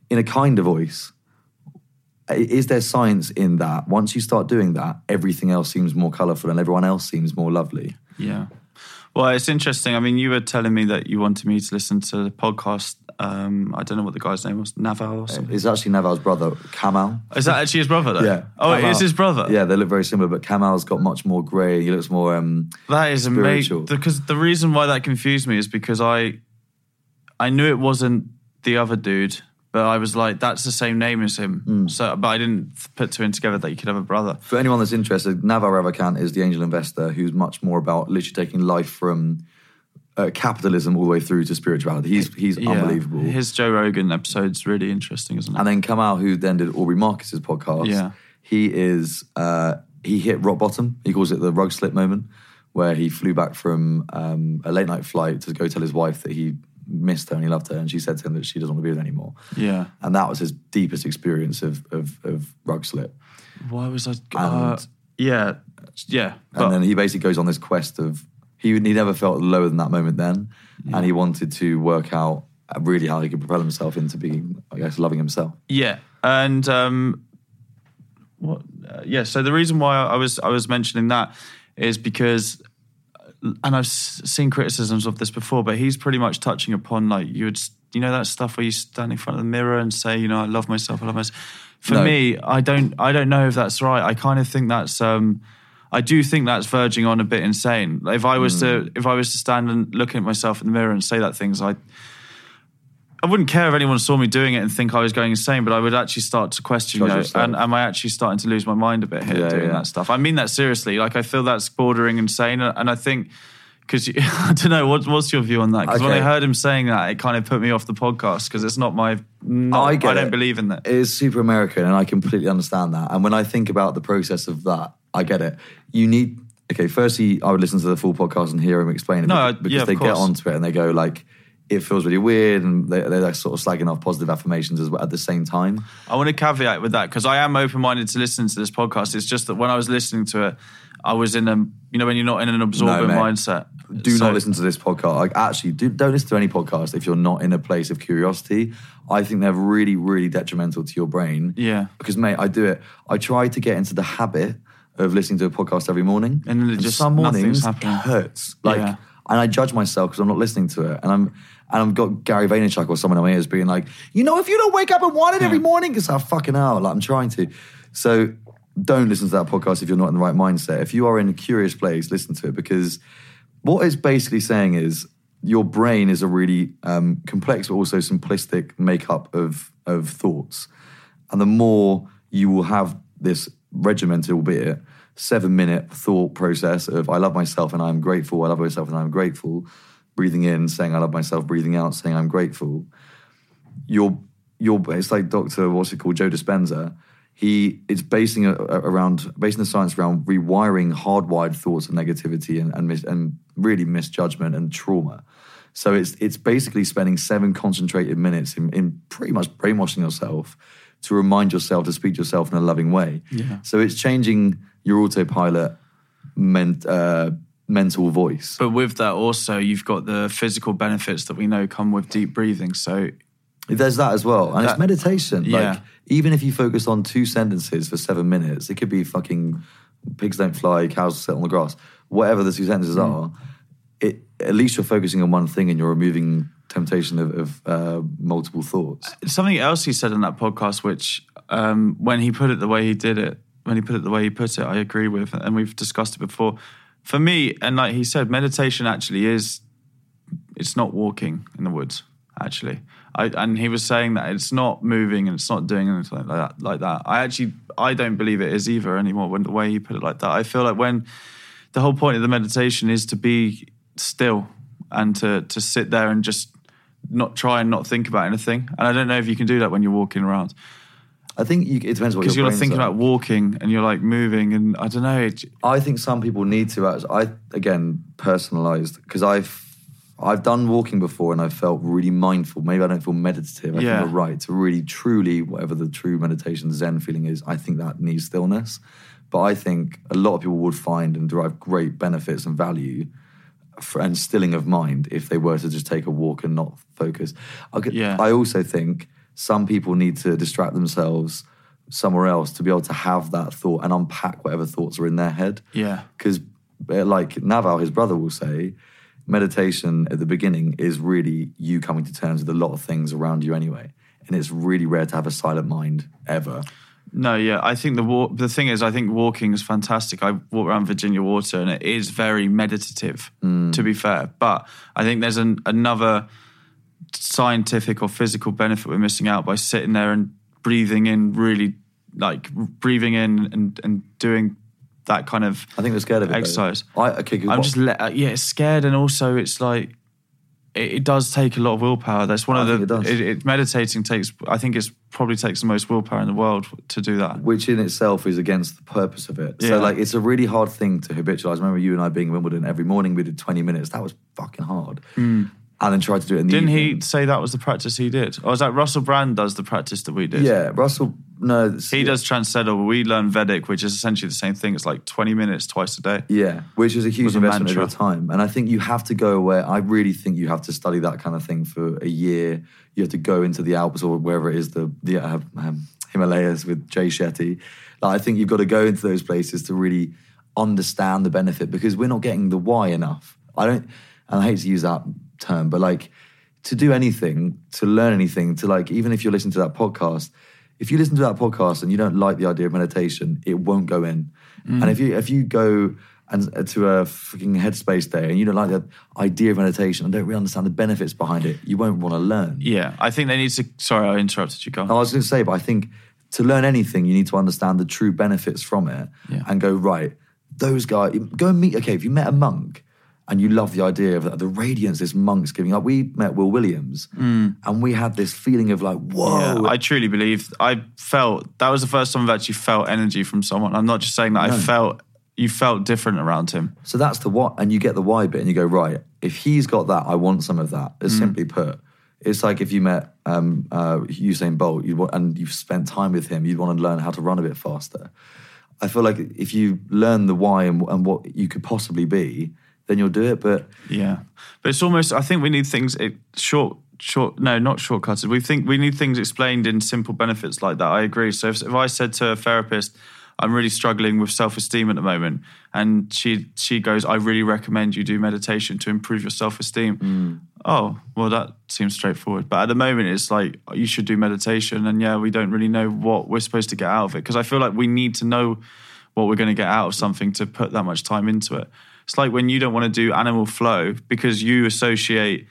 A: in a kinder voice, is there science in that? Once you start doing that, everything else seems more colourful and everyone else seems more lovely.
B: Yeah. Well, it's interesting. I mean, you were telling me that you wanted me to listen to the podcast. Um, I don't know what the guy's name was, Naval or something.
A: It's actually Naval's brother, Kamal.
B: Is that actually his brother? Though?
A: Yeah.
B: Oh, it
A: Kamal-
B: is his brother.
A: Yeah, they look very similar, but Kamal's got much more grey. He looks more. Um,
B: That is amazing. Because the reason why that confused me is because I, I knew it wasn't the other dude, but I was like, that's the same name as him.
A: Hmm.
B: So, but I didn't put two and together that you could have a brother.
A: for anyone that's interested, Naval Ravikant is the angel investor who's much more about literally taking life from uh, capitalism all the way through to spirituality. He's he's
B: Yeah.
A: unbelievable.
B: His Joe Rogan episode's really interesting, isn't it?
A: and then Kamal, who then did Aubrey Marcus's podcast,
B: Yeah.
A: he is uh, he hit rock bottom. He calls it the rug slip moment, where he flew back from um, a late night flight to go tell his wife that he missed her and he loved her, and she said to him that she doesn't want to be with him anymore.
B: yeah.
A: And that was his deepest experience of of, of rug slip.
B: Why was I? Uh,
A: And-
B: yeah, yeah.
A: and
B: But
A: then he basically goes on this quest of he he never felt lower than that moment then, and he wanted to work out really how he could propel himself into being, I guess, loving himself.
B: Yeah, and um, what? Uh, yeah. So the reason why I was I was mentioning that is because, and I've seen criticisms of this before, but he's pretty much touching upon like you would, you know, that stuff where you stand in front of the mirror and say, you know, I love myself, I love myself. For
A: No.
B: me, I don't, I don't know if that's right. I kind of think that's. Um, I do think that's verging on a bit insane. If I was to, if I was to stand and look at myself in the mirror and say that things, I, I wouldn't care if anyone saw me doing it and think I was going insane, but I would actually start to question, you know, and am I actually starting to lose my mind a bit here
A: Yeah,
B: doing
A: yeah.
B: that stuff? I mean that seriously. Like I feel that's bordering insane, uh, and I think because (laughs) I don't know what, what's your view on that? Because when I heard him saying that, it kind of put me off the podcast because it's not my. Not,
A: I
B: I, don't
A: it.
B: believe in that.
A: It is super American, and I completely understand that. And when I think about the process of that, I get it. You need okay. Firstly, I would listen to the full podcast and hear him explain it
B: No,
A: because,
B: I-
A: because
B: yeah, of
A: they get onto it and they go like. It feels really weird, and they, they're like sort of slagging off positive affirmations as well at the same time.
B: I want to caveat with that because I am open minded to listening to this podcast. It's just that when I was listening to it, I was in a you know when you're not in an absorbent
A: mate.
B: mindset.
A: do
B: So-
A: not listen to this podcast. Like, actually, do, don't listen to any podcast if you're not in a place of curiosity. I think they're really, really detrimental to your brain.
B: Yeah.
A: Because, mate, I do it. I try to get into the habit of listening to a podcast every morning.
B: And then it just-
A: some mornings it hurts. Like,
B: Yeah.
A: and I judge myself because I'm not listening to it. And I'm and I've got Gary Vaynerchuk or someone in my ears being like, you know, if you don't wake up and want it every morning, it's I fucking hell, like I'm trying to. So don't listen to that podcast if you're not in the right mindset. If you are in a curious place, listen to it because what it's basically saying is your brain is a really um, complex but also simplistic makeup of of thoughts, and the more you will have this regimented, albeit seven minute thought process of I love myself and I'm grateful, I love myself and I'm grateful, breathing in, saying I love myself, breathing out, saying I'm grateful. You're you're it's like Dr. what's it called, Joe Dispenza. He is basing it around basing the science around rewiring hardwired thoughts of negativity and and, mis, and really misjudgment and trauma. So it's it's basically spending seven concentrated minutes in, in pretty much brainwashing yourself to remind yourself to speak to yourself in a loving way.
B: Yeah.
A: So it's changing your autopilot meant uh, mental voice.
B: But with that, also, you've got the physical benefits that we know come with deep breathing. So
A: There's that as well. And
B: That-
A: it's meditation.
B: Yeah.
A: Like, even if you focus on two sentences for seven minutes, it could be fucking pigs don't fly, cows sit on the grass, whatever the two sentences
B: Mm.
A: are. It, at least you're focusing on one thing and you're removing temptation of, of uh, multiple thoughts.
B: something else he said in that podcast, which um, when he put it the way he did it, when he put it the way he put it, I agree with, and we've discussed it before. For me, and like he said, meditation actually is it's not walking in the woods. Actually, I, and he was saying that it's not moving and it's not doing anything like that. Like that, I actually I don't believe it is either anymore. When the way he put it like that, I feel like when the whole point of the meditation is to be still and to to sit there and just not try and not think about anything. And I don't know if you can do that when you're walking around
A: I think you, it depends what
B: because you're thinking
A: like.
B: about walking and you're like moving and I don't know. It,
A: I think some people need to. I again personalized because I've I've done walking before and I felt really mindful. Maybe I don't feel meditative. I
B: Yeah.
A: think you're right to really truly whatever the true meditation Zen feeling is. I think that needs stillness. But I think a lot of people would find and derive great benefits and value for, and stilling of mind if they were to just take a walk and not focus. I, could,
B: Yeah.
A: I also think some people need to distract themselves somewhere else to be able to have that thought and unpack whatever thoughts are in their head.
B: yeah.
A: Because, eh, like Naval, his brother, will say, meditation at the beginning is really you coming to terms with a lot of things around you anyway. And it's really rare to have a silent mind ever.
B: No, yeah. I think the walk. The thing is, I think walking is fantastic. I walk around Virginia Water, and it is very meditative. Mm. To be fair, but I think there's an, another scientific or physical benefit we're missing out by sitting there and breathing in really, like breathing in and and doing that kind of.
A: I think we're scared of it. though.
B: Exercise.
A: I, okay,
B: I'm
A: what-
B: just le- uh, yeah, it's scared, and also it's like it, it does take a lot of willpower. That's one
A: I
B: of the
A: it
B: it, it, meditating takes. I think it's probably takes the most willpower in the world to do that.
A: which in itself is against the purpose of it.
B: Yeah.
A: So like it's a really hard thing to habitualize. I remember you and I being in Wimbledon every morning. We did 20 minutes. That was fucking hard. And then tried to do it in the
B: Didn't
A: evening.
B: he say that was the practice he did? Or is that Russell Brand does the practice that we did?
A: Yeah, Russell. No,
B: He
A: yeah.
B: does Transcendental, we learn Vedic, which is essentially the same thing. It's like 20 minutes twice a day.
A: Yeah, which is a huge investment
B: mantra.
A: over time. And I think you have to go away. I really think you have to study that kind of thing for a year. You have to go into the Alps or wherever it is, the the uh, um, Himalayas with Jay Shetty. Like, I think you've got to go into those places to really understand the benefit because we're not getting the why enough. I don't, and I hate to use that term, but like to do anything, to learn anything, to like, even if you're listening to that podcast, if you listen to that podcast and you don't like the idea of meditation, it won't go in. And if you if you go and uh, to a fucking headspace day and you don't like the idea of meditation and don't really understand the benefits behind it, you won't want to learn.
B: Yeah, I think they need to. Sorry, I interrupted you. Go.
A: I was going to say, but I think to learn anything, you need to understand the true benefits from it
B: Yeah.
A: and go, right, those guys, go and meet, okay, if you met a monk and you love the idea of that, the radiance this monk's giving up. We met Will Williams and we had this feeling of like, whoa.
B: Mm. Yeah, I truly believe. I felt that was the first time I've actually felt energy from someone. I'm not just saying that. I felt you felt different around him.
A: So that's the what, and you get the why bit, and you go right. If he's got that, I want some of that. As simply put, it's like if you met um, uh, Usain Bolt, you want, and you've spent time with him, you'd want to learn how to run a bit faster. I feel like if you learn the why and, and what you could possibly be, then you'll do it. But
B: Yeah, but it's almost. I think we need things it, short, short. No, not shortcutted. We think we need things explained in simple benefits like that. I agree. So if, if I said to a therapist, I'm really struggling with self esteem at the moment, and she she goes, I really recommend you do meditation to improve your self esteem. Mm. Oh, well, that seems straightforward. But at the moment, it's like you should do meditation, and yeah, we don't really know what we're supposed to get out of it because I feel like we need to know what we're going to get out of something to put that much time into it. It's like when you don't want to do animal flow because you associate,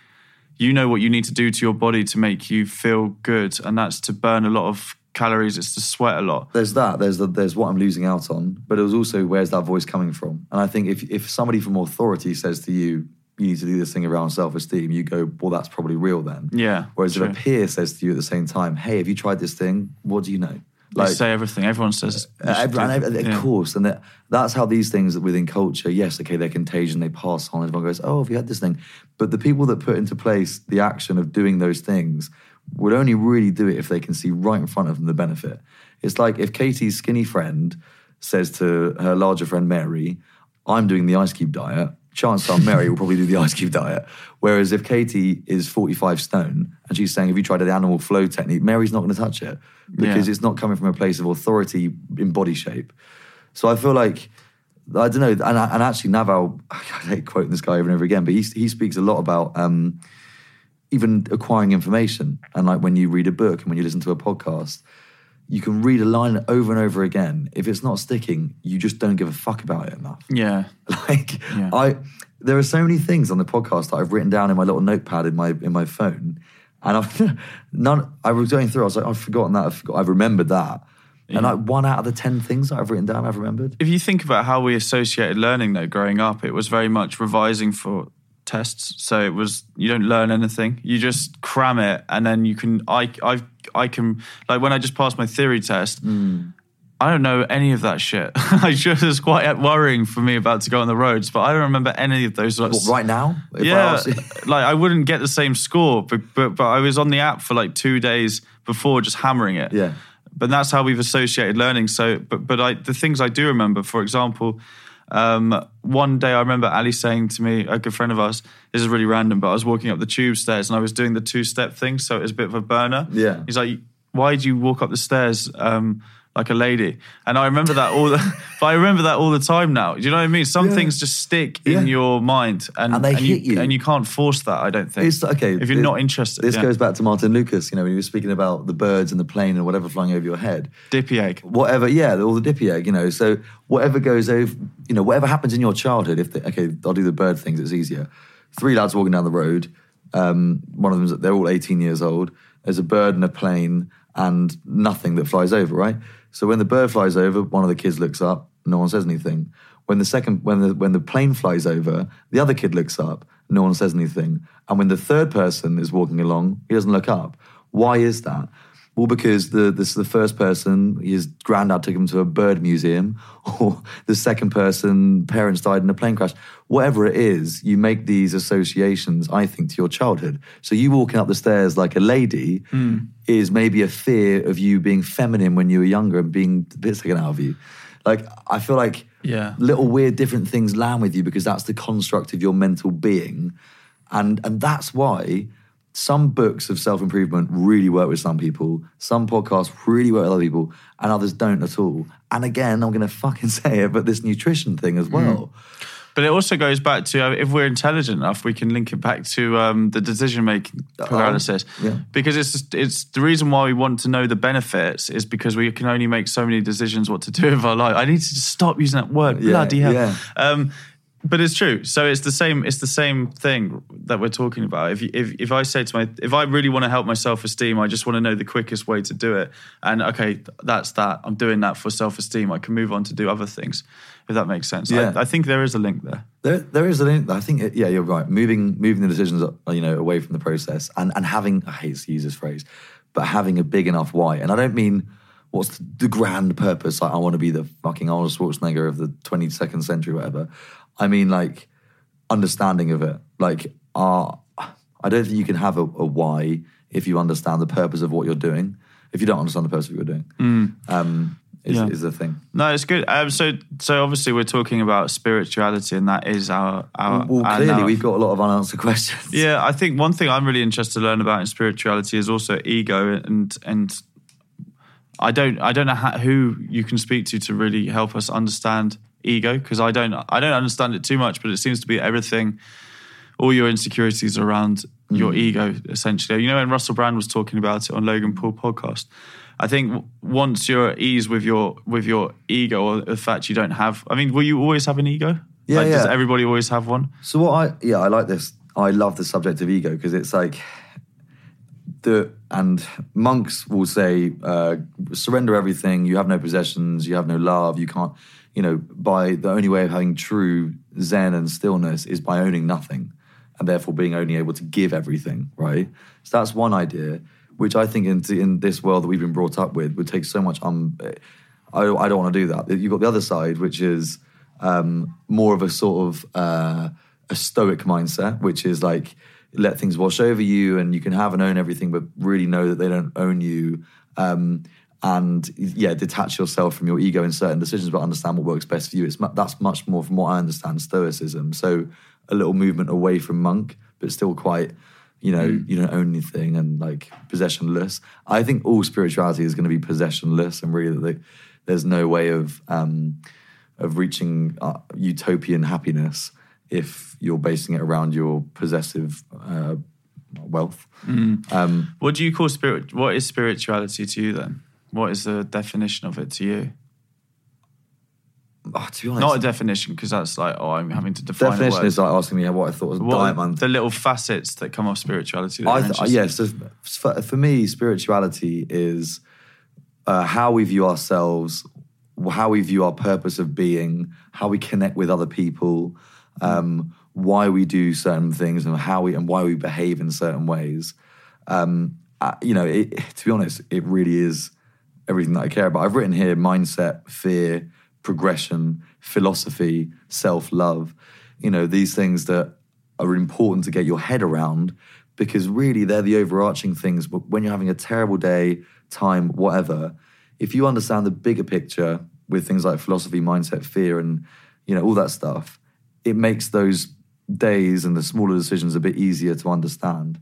B: you know what you need to do to your body to make you feel good, and that's to burn a lot of calories. It's to sweat a lot.
A: There's that. There's the, there's what I'm losing out on, but it was also where's that voice coming from? And I think if if somebody from authority says to you, you need to do this thing around self-esteem, you go, well, that's probably real then.
B: Yeah,
A: Whereas
B: true.
A: if a peer says to you at the same time, hey, have you tried this thing? What do you know?
B: They say everything. Everyone says, should
A: Everyone,
B: do-
A: of course, and that, that's how these things within culture. Yes, okay, they're contagion. They pass on. Everyone goes, "Oh, have you had this thing?" But the people that put into place the action of doing those things would only really do it if they can see right in front of them the benefit. It's like if Katie's skinny friend says to her larger friend Mary, "I'm doing the ice cube diet." Chances are Mary will probably do the ice cube diet. Whereas if Katie is 45 stone and she's saying, "Have you tried the animal flow technique?" Mary's not going to touch it because
B: Yeah.
A: it's not coming from a place of authority in body shape. So I feel like I don't know, and, and actually Naval, I hate quoting this guy over and over again, but he he speaks a lot about um, even acquiring information and like when you read a book and when you listen to a podcast. You can read a line over and over again. If it's not sticking, you just don't give a fuck about it enough.
B: yeah, (laughs)
A: Like
B: Yeah.
A: I, there are so many things on the podcast that I've written down in my little notepad in my in my phone, and I've (laughs) none. I was going through. I was like, I've forgotten that. I've, forgot, I've remembered that, and like one out of the ten things that I've written down, I've remembered.
B: if you think about how we associated learning though growing up it was very much revising for tests so it was you don't learn anything you just cram it and then you can i i i can like when i just passed my theory test hmm. I don't know any of that shit. (laughs) I just it's quite worrying for me about to go on the roads, but I don't remember any of those. Like,
A: What, right now? I
B: yeah, (laughs) like I wouldn't get the same score, but, but but I was on the app for like two days before, just hammering it.
A: Yeah.
B: But that's how we've associated learning. So, but but I the things I do remember, for example, um, one day I remember Ali saying to me, a good friend of ours, this is really random, but I was walking up the tube stairs and I was doing the two step thing, so it was a bit of a burner.
A: Yeah.
B: He's like, why do you walk up the stairs? Um, like a lady, and I remember that all. The, (laughs) (laughs) but I remember that all the time now. Do you know what I mean? Some
A: Yeah.
B: things just stick
A: Yeah.
B: in your mind, and,
A: And they hit you.
B: and you can't force that. I don't think.
A: It's okay.
B: if you're
A: thi-
B: not interested.
A: This
B: yeah.
A: goes back to Martin Lucas. You know, when he was speaking about the birds and the plane and whatever flying over your head.
B: dippy egg.
A: whatever, yeah, all the dippy egg, you know. So whatever goes over, you know, whatever happens in your childhood. If they, okay, I'll do the bird things. It's easier. Three lads walking down the road. Um, one of them's they're all 18 years old. There's a bird and a plane and nothing that flies over, right? So when the bird flies over, one of the kids looks up. No one says anything. When the second, when the when the plane flies over, the other kid looks up. No one says anything. And when the third person is walking along, he doesn't look up. Why is that? Well, because the this the first person, his granddad took him to a bird museum, (laughs) or the second person, parents died in a plane crash. Whatever it is, you make these associations, I think, to your childhood. So you walking up the stairs like a lady hmm. is maybe a fear of you being feminine when you were younger and being the bits taken out of you. Like I feel like
B: Yeah.
A: little weird different things land with you because that's the construct of your mental being. And and that's why some books of self improvement really work with some people, some podcasts really work with other people, and others don't at all. And again, I'm gonna fucking (laughs) say it, but this nutrition thing as well.
B: But it also goes back to uh, if we're intelligent enough, we can link it back to um, the decision making paralysis.
A: yeah.
B: Because it's it's the reason why we want to know the benefits is because we can only make so many decisions what to do with our life. I need to just stop using that word.
A: Yeah,
B: Bloody hell.
A: yeah.
B: Um, but it's true. So it's the same. It's the same thing that we're talking about. If if if I say to my, if I really want to help my self esteem, I just want to know the quickest way to do it. And okay, that's that. I'm doing that for self esteem. I can move on to do other things. If that makes sense.
A: Yeah.
B: I, I think there is a link there.
A: There, there is an. I think, it, yeah, you're right. Moving, moving the decisions, uh, you know, away from the process, and and having. I hate to use this phrase, but having a big enough why. And I don't mean what's the grand purpose. Like I want to be the fucking Arnold Schwarzenegger of the 22nd century, whatever. I mean, like understanding of it. Like, I don't think you can have a, a why if you understand the purpose of what you're doing. If you don't understand the purpose of what you're doing, um, is,
B: Yeah.
A: is the thing.
B: No, it's good. Um, so, so obviously we're talking about spirituality, and that is our our.
A: Well,
B: our
A: clearly
B: now-
A: we've got a lot of unanswered (laughs) questions.
B: Yeah, I think one thing I'm really interested to learn about in spirituality is also ego, and and I don't I don't know how, who you can speak to to really help us understand ego because I don't I don't understand it too much, but it seems to be everything. All your insecurities around your ego, essentially. You know, when Russell Brand was talking about it on Logan Paul podcast, I think w- once you're at ease with your with your ego or the fact you don't have. I mean, will you always have an ego?
A: Yeah,
B: like, Does
A: yeah.
B: everybody always have one?
A: So what I yeah I like this. I love the subject of ego because it's like the and monks will say uh, surrender everything. You have no possessions. You have no love. You can't. You know, by the only way of having true zen and stillness is by owning nothing, and therefore being only able to give everything. Right. So that's one idea, which I think in in this world that we've been brought up with would take so much. Um, I I don't want to do that. You've got the other side, which is um, more of a sort of uh, a stoic mindset, which is like let things wash over you and you can have and own everything, but really know that they don't own you. Um, and yeah, detach yourself from your ego in certain decisions, but understand what works best for you. It's that's much more from what I understand stoicism. So a little movement away from monk, but still quite. You know, you don't own anything and like possessionless. I think all spirituality is going to be possessionless, and really, that there's no way of um, of reaching uh, utopian happiness if you're basing it around your possessive uh, wealth. Um,
B: What do you call spirit? What is spirituality to you then? What is the definition of it to you?
A: oh, to be honest,
B: Not a definition because that's like oh I'm having to define a
A: definition
B: word.
A: is like asking me what I thought was
B: What are
A: diamond.
B: the little facets that come off spirituality. that
A: I th- yeah, so for, for me, spirituality is uh, how we view ourselves, how we view our purpose of being, how we connect with other people, um, why we do certain things, and how we and why we behave in certain ways. Um, uh, you know, it, to be honest, it really is everything that I care about. I've written here mindset, fear, progression, philosophy, self love. You know, these things that are important to get your head around because really they're the overarching things. But when you're having a terrible day, time, whatever, if you understand the bigger picture with things like philosophy, mindset, fear, and you know all that stuff, it makes those days and the smaller decisions a bit easier to understand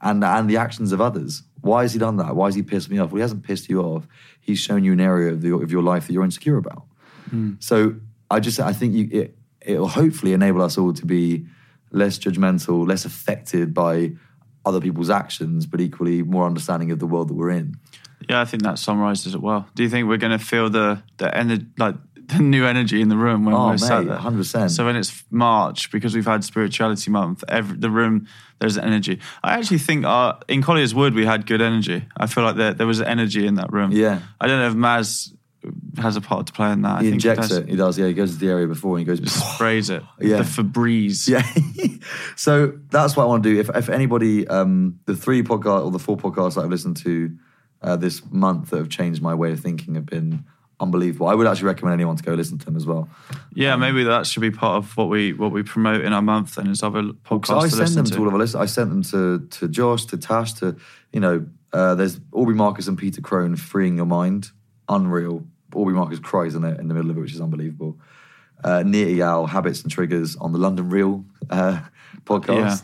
A: and and the actions of others. Why has he done that? Why has he pissed me off? Well, he hasn't pissed you off. He's shown you an area of, the, of your life that you're insecure about. Hmm. So I just I think you, it it'll hopefully enable us all to be less judgmental, less affected by other people's actions, but equally more understanding of the world that we're in.
B: Yeah, I think that summarizes it well. Do you think we're going to feel the the energy, like the new energy in the room when
A: Oh,
B: we're sat there?
A: 100%.
B: So when it's March, because we've had Spirituality Month, every, the room there's energy. I actually think our, in Collier's Wood we had good energy. I feel like there there was energy in that room.
A: Yeah.
B: I don't know if Maz has a part to play in that. I
A: He
B: think
A: injects
B: does.
A: it. He does. Yeah, he goes to the area before and he goes.
B: sprays it. (laughs)
A: Yeah.
B: The Febreze.
A: Yeah. (laughs) so that's what I want to do. If, if anybody, um, the three podcast or the four podcasts that I've listened to uh, this month that have changed my way of thinking have been unbelievable. I would actually recommend anyone to go listen to them as well.
B: Yeah, maybe that should be part of what we what we promote in our month and is other podcasts
A: I send them
B: to.
A: to. all of our listeners. I sent them to to Josh, to Tash, to you know. Uh, there's Aubrey Marcus and Peter Crone, freeing your mind, unreal. Aubrey Marcus cries in it in the middle of it, which is unbelievable. Uh, Nir Eyal, Habits and Triggers on the London Real uh, (laughs) podcast.
B: Yeah.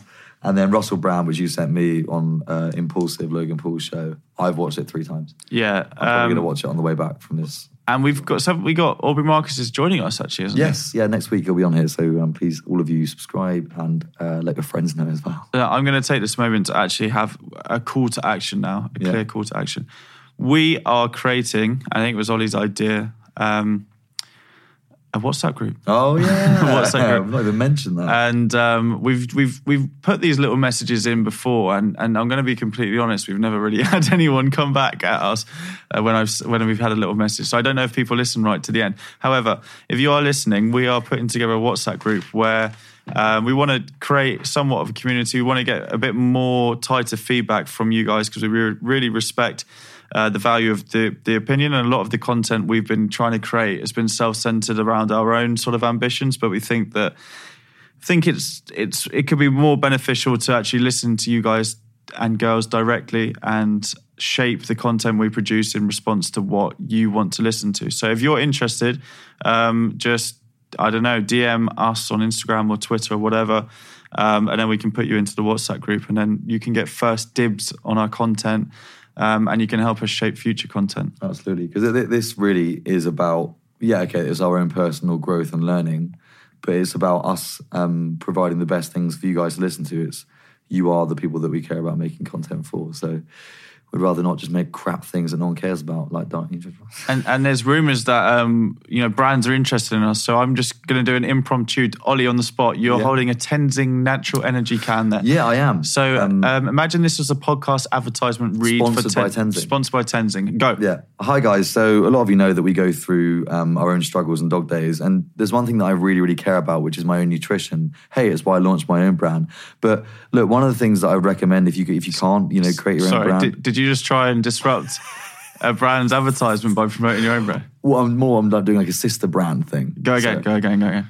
A: And then Russell Brand, which you sent me on uh, Impulsive, Logan Paul's show. I've watched it three times.
B: yeah,
A: I'm probably
B: um,
A: going to watch it on the way back from this.
B: And we've got so we got Aubrey Marcus is joining us actually, isn't
A: Yes, yeah, next week he'll be on here. So um, please, all of you, subscribe and uh, let your friends know as well.
B: Uh, I'm going to take this moment to actually have a call to action now, a
A: Yeah.
B: clear call to action. We are creating. I think it was Ollie's idea. Um, a WhatsApp group.
A: Oh, (laughs) yeah.
B: What's that group?
A: I've not even mentioned that.
B: and um, we've we've we've put these little messages in before, and, and I'm going to be completely honest, we've never really (laughs) had anyone come back at us uh, when I've when we've had a little message. So I don't know if people listen right to the end. However, if you are listening, we are putting together a WhatsApp group where. Um, we want to create somewhat of a community. We want to get a bit more tighter feedback from you guys because we re- really respect uh, the value of the the opinion and a lot of the content we've been trying to create has been self centered around our own sort of ambitions. But we think that think it's it's it could be more beneficial to actually listen to you guys and girls directly and shape the content we produce in response to what you want to listen to. So if you're interested, um, just I don't know, DM us on Instagram or Twitter or whatever, um, and then we can put you into the WhatsApp group, and then you can get first dibs on our content. Um, and you can help us shape future content.
A: Absolutely, because this really is about yeah, okay, it's our own personal growth and learning, but it's about us um, providing the best things for you guys to listen to. It's you are the people that we care about making content for. So would rather not just make crap things that no one cares about, like don't you? (laughs)
B: And and there's rumours that um, you know brands are interested in us, so I'm just going to do an impromptu Ollie on the spot. You're yeah. holding a Tenzing natural energy can there.
A: Yeah, I am.
B: So um, um, imagine this was a podcast advertisement read
A: sponsored
B: for
A: by Tenzing.
B: Sponsored by Tenzing. Go.
A: Yeah. Hi guys. So a lot of you know that we go through um, our own struggles and dog days, and there's one thing that I really really care about, which is my own nutrition. Hey, it's why I launched my own brand. But look, one of the things that I recommend if you if you can't, you know, create your
B: Sorry,
A: own brand.
B: Did, did you just try and disrupt? disrupt a brand's advertisement by promoting your own brand?
A: Well, I'm more I'm doing like a sister brand thing.
B: Go again, so, go again, go again.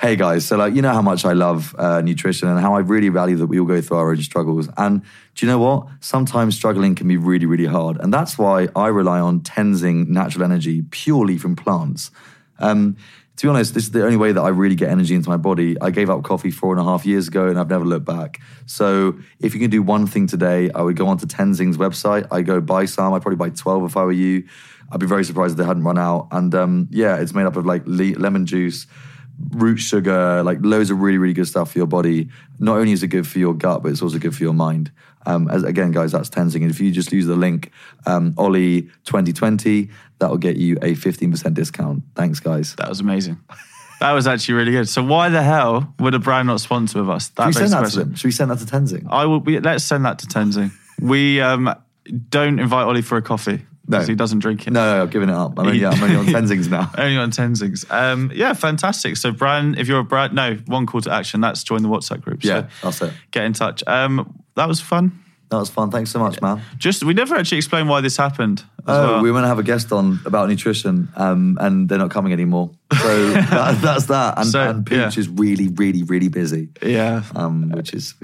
A: Hey guys, so like you know how much I love uh, nutrition and how I really value that we all go through our own struggles. And do you know what? Sometimes struggling can be really, really hard, and that's why I rely on Tenzing natural energy purely from plants. Um, to be honest, this is the only way that I really get energy into my body. I gave up coffee four and a half years ago and I've never looked back. So if you can do one thing today, I would go onto Tenzing's website. I go buy some. I'd probably buy 12 if I were you. I'd be very surprised if they hadn't run out. And um, yeah, it's made up of like le- lemon juice, root sugar, like loads of really, really good stuff for your body. Not only is it good for your gut, but it's also good for your mind. Um, as, again, guys, that's Tenzing. And if you just use the link um, Ollie 2020, that will get you a 15% discount. Thanks, guys.
B: That was amazing. That was actually really good. So why the hell would a brand not sponsor with us?
A: That Should we send that question. to them? Should we send that to Tenzing?
B: I will. We, let's send that to Tenzing. we um, don't invite Ollie for a coffee. No, he doesn't drink it.
A: No, no, I'm giving it up. I'm only, yeah, I'm only on (laughs) Tenzing's now. (laughs)
B: only on Tenzing's. Um, yeah, fantastic. So, brand, if you're a brand, no, one call to action. That's join the WhatsApp group.
A: So yeah, that's it.
B: Get in touch. Um, that was fun.
A: That was fun. Thanks so much, man.
B: Just we never actually explained why this happened.
A: Oh, well. we were going to have a guest on about nutrition, um, and they're not coming anymore. So (laughs) that, that's that. And, so, and Pooch yeah. is really, really, really busy.
B: Yeah.
A: Um, which is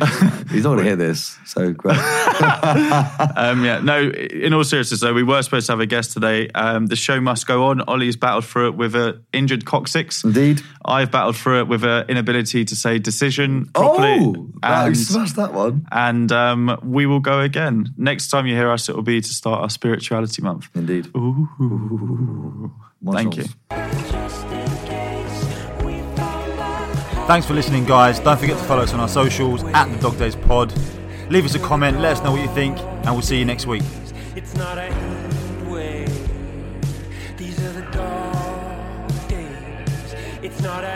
A: he's not going to hear this. So great. (laughs)
B: um, yeah. No. In all seriousness, though, we were supposed to have a guest today. Um, the show must go on. Ollie's battled through it with an injured coccyx.
A: Indeed.
B: I've battled through it with an inability to say decision properly.
A: Oh, and, smashed that one.
B: And um, we will go again. Next time you hear us, it will be to start our spirituality month.
A: Indeed.
B: Ooh. Ooh. Thank you.
C: Thanks for listening, guys. Don't forget to follow us on our socials at the Dog Days Pod. Leave us a comment, let us know what you think, and we'll see you next week. It's not a way. These are the dog days. It's not a